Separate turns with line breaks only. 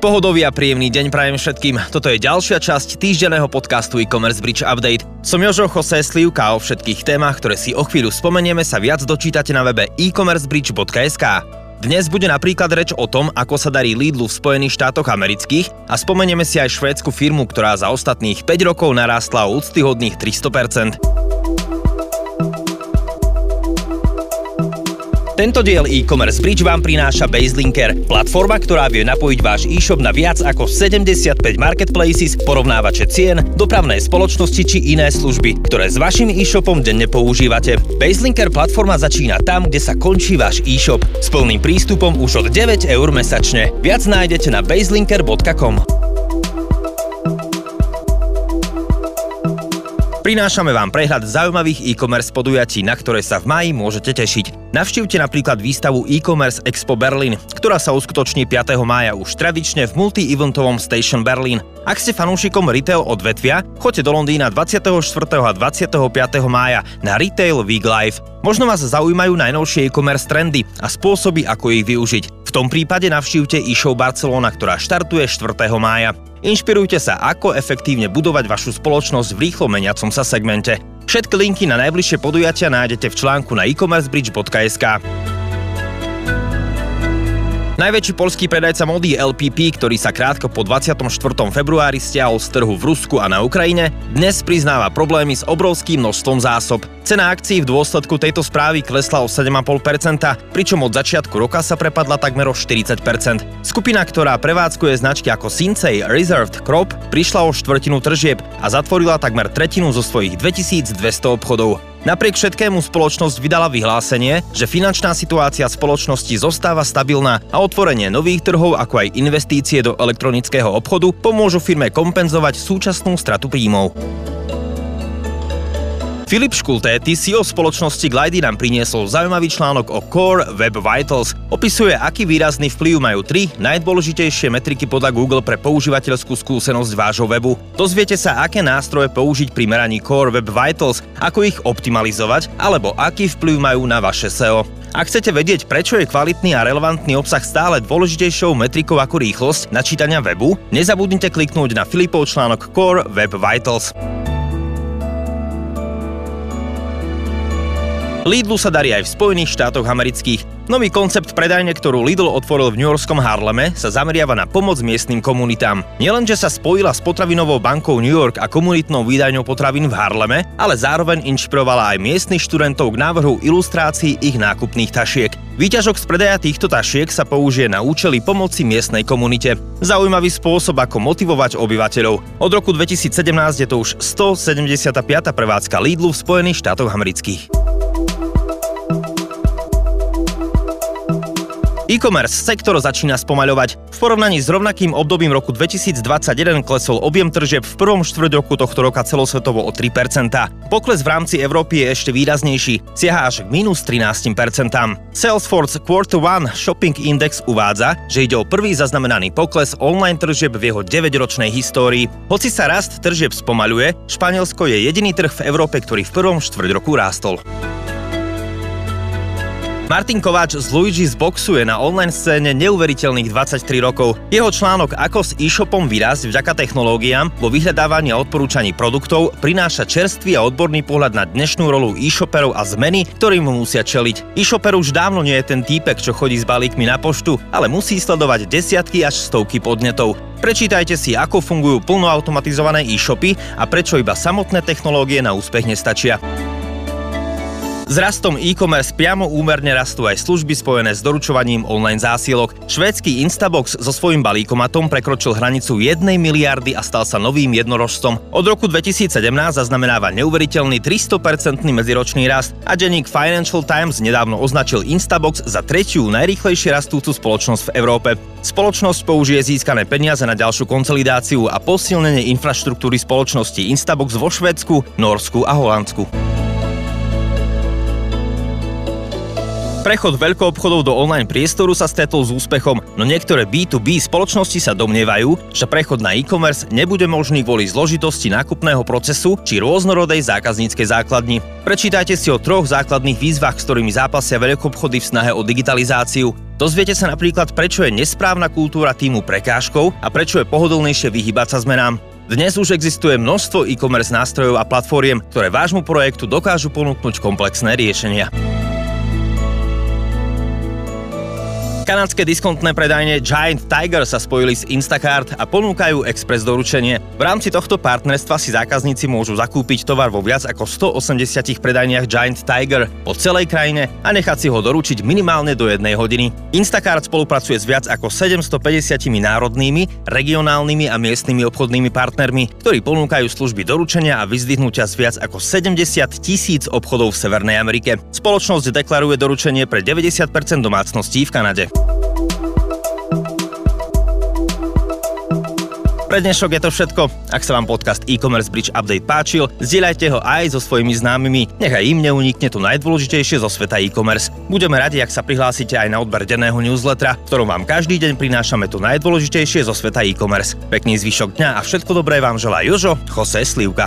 Pohodový a príjemný deň prajem všetkým. Toto je ďalšia časť týždenného podcastu e-commerce Bridge Update. Som Jožo Jose Slivka o všetkých témach, ktoré si o chvíľu spomenieme, sa viac dočítate na webe e-commercebridge.sk. Dnes bude napríklad reč o tom, ako sa darí Lidlu v Spojených štátoch amerických a spomenieme si aj švédsku firmu, ktorá za ostatných 5 rokov narástla o úctyhodných 300%. Tento diel e-commerce bridge vám prináša Baselinker, platforma, ktorá vie napojiť váš e-shop na viac ako 75 marketplaces, porovnávače cien, dopravné spoločnosti či iné služby, ktoré s vašim e-shopom denne používate. Baselinker platforma začína tam, kde sa končí váš e-shop. S plným prístupom už od 9 eur mesačne. Viac nájdete na baselinker.com. Prinášame vám prehľad zaujímavých e-commerce podujatí, na ktoré sa v maji môžete tešiť. Navštívte napríklad výstavu e-commerce Expo Berlin, ktorá sa uskutoční 5. mája už tradične v multi-eventovom Station Berlin. Ak ste fanúšikom retail odvetvia, choďte do Londýna 24. a 25. mája na Retail Week Live. Možno vás zaujímajú najnovšie e-commerce trendy a spôsoby, ako ich využiť. V tom prípade navštívte e-show Barcelona, ktorá štartuje 4. mája. Inšpirujte sa, ako efektívne budovať vašu spoločnosť v rýchlo meniacom sa segmente. Všetky linky na najbližšie podujatia nájdete v článku na e-commercebridge.sk. Najväčší polský predajca mody LPP, ktorý sa krátko po 24. februári stiahol z trhu v Rusku a na Ukrajine, dnes priznáva problémy s obrovským množstvom zásob. Cena akcií v dôsledku tejto správy klesla o 7,5%, pričom od začiatku roka sa prepadla takmer o 40%. Skupina, ktorá prevádzkuje značky ako Sinsei Reserved Crop, prišla o štvrtinu tržieb a zatvorila takmer tretinu zo svojich 2200 obchodov. Napriek všetkému spoločnosť vydala vyhlásenie, že finančná situácia spoločnosti zostáva stabilná a otvorenie nových trhov ako aj investície do elektronického obchodu pomôžu firme kompenzovať súčasnú stratu príjmov. Filip Škultéty, CEO spoločnosti Glidy nám priniesol zaujímavý článok o Core Web Vitals. Opisuje, aký výrazný vplyv majú tri najdôležitejšie metriky podľa Google pre používateľskú skúsenosť vášho webu. Dozviete sa, aké nástroje použiť pri meraní Core Web Vitals, ako ich optimalizovať, alebo aký vplyv majú na vaše SEO. Ak chcete vedieť, prečo je kvalitný a relevantný obsah stále dôležitejšou metrikou ako rýchlosť načítania webu, nezabudnite kliknúť na Filipov článok Core Web Vitals. Lidlu sa darí aj v Spojených štátoch amerických. Nový koncept predajne, ktorú Lidl otvoril v New Yorkskom Harleme, sa zameriava na pomoc miestnym komunitám. Nielenže sa spojila s potravinovou bankou New York a komunitnou výdajňou potravín v Harleme, ale zároveň inšpirovala aj miestnych študentov k návrhu ilustrácií ich nákupných tašiek. Výťažok z predaja týchto tašiek sa použije na účely pomoci miestnej komunite. Zaujímavý spôsob, ako motivovať obyvateľov. Od roku 2017 je to už 175. prevádzka Lidlu v Spojených štátoch amerických. E-commerce sektor začína spomaľovať. V porovnaní s rovnakým obdobím roku 2021 klesol objem tržieb v prvom štvrť roku tohto roka celosvetovo o 3%. Pokles v rámci Európy je ešte výraznejší, siaha až k minus 13%. Salesforce Quarter One Shopping Index uvádza, že ide o prvý zaznamenaný pokles online tržieb v jeho 9-ročnej histórii. Hoci sa rast tržieb spomaľuje, Španielsko je jediný trh v Európe, ktorý v prvom štvrť roku rástol. Martin Kováč z Luigi zboxuje na online scéne neuveriteľných 23 rokov. Jeho článok Ako s e-shopom vyrásť vďaka technológiám vo vyhľadávaní a odporúčaní produktov prináša čerstvý a odborný pohľad na dnešnú rolu e-shoperov a zmeny, ktorým mu musia čeliť. E-shoper už dávno nie je ten týpek, čo chodí s balíkmi na poštu, ale musí sledovať desiatky až stovky podnetov. Prečítajte si, ako fungujú plnoautomatizované e-shopy a prečo iba samotné technológie na úspech nestačia. S rastom e-commerce priamo úmerne rastú aj služby spojené s doručovaním online zásielok. Švédsky Instabox so svojím balíkomatom prekročil hranicu 1 miliardy a stal sa novým jednorožcom. Od roku 2017 zaznamenáva neuveriteľný 300% medziročný rast a denník Financial Times nedávno označil Instabox za tretiu najrýchlejšie rastúcu spoločnosť v Európe. Spoločnosť použije získané peniaze na ďalšiu konsolidáciu a posilnenie infraštruktúry spoločnosti Instabox vo Švédsku, Norsku a Holandsku. Prechod veľkoobchodov do online priestoru sa stretol s úspechom, no niektoré B2B spoločnosti sa domnievajú, že prechod na e-commerce nebude možný kvôli zložitosti nákupného procesu či rôznorodej zákazníckej základni. Prečítajte si o troch základných výzvach, s ktorými zápasia veľkoobchody v snahe o digitalizáciu. Dozviete sa napríklad, prečo je nesprávna kultúra týmu prekážkou a prečo je pohodlnejšie vyhybať sa zmenám. Dnes už existuje množstvo e-commerce nástrojov a platformiem, ktoré vášmu projektu dokážu ponúknuť komplexné riešenia. Kanadské diskontné predajne Giant Tiger sa spojili s Instacart a ponúkajú express doručenie. V rámci tohto partnerstva si zákazníci môžu zakúpiť tovar vo viac ako 180 predajniach Giant Tiger po celej krajine a nechať si ho doručiť minimálne do jednej hodiny. Instacart spolupracuje s viac ako 750 národnými, regionálnymi a miestnymi obchodnými partnermi, ktorí ponúkajú služby doručenia a vyzdvihnutia z viac ako 70 tisíc obchodov v Severnej Amerike. Spoločnosť deklaruje doručenie pre 90% domácností v Kanade. Pre dnešok je to všetko. Ak sa vám podcast e-commerce Bridge Update páčil, zdieľajte ho aj so svojimi známymi. Nechaj im neunikne to najdôležitejšie zo sveta e-commerce. Budeme radi, ak sa prihlásite aj na odber denného newslettera, v ktorom vám každý deň prinášame to najdôležitejšie zo sveta e-commerce. Pekný zvyšok dňa a všetko dobré vám želá Jožo, Jose Slivka.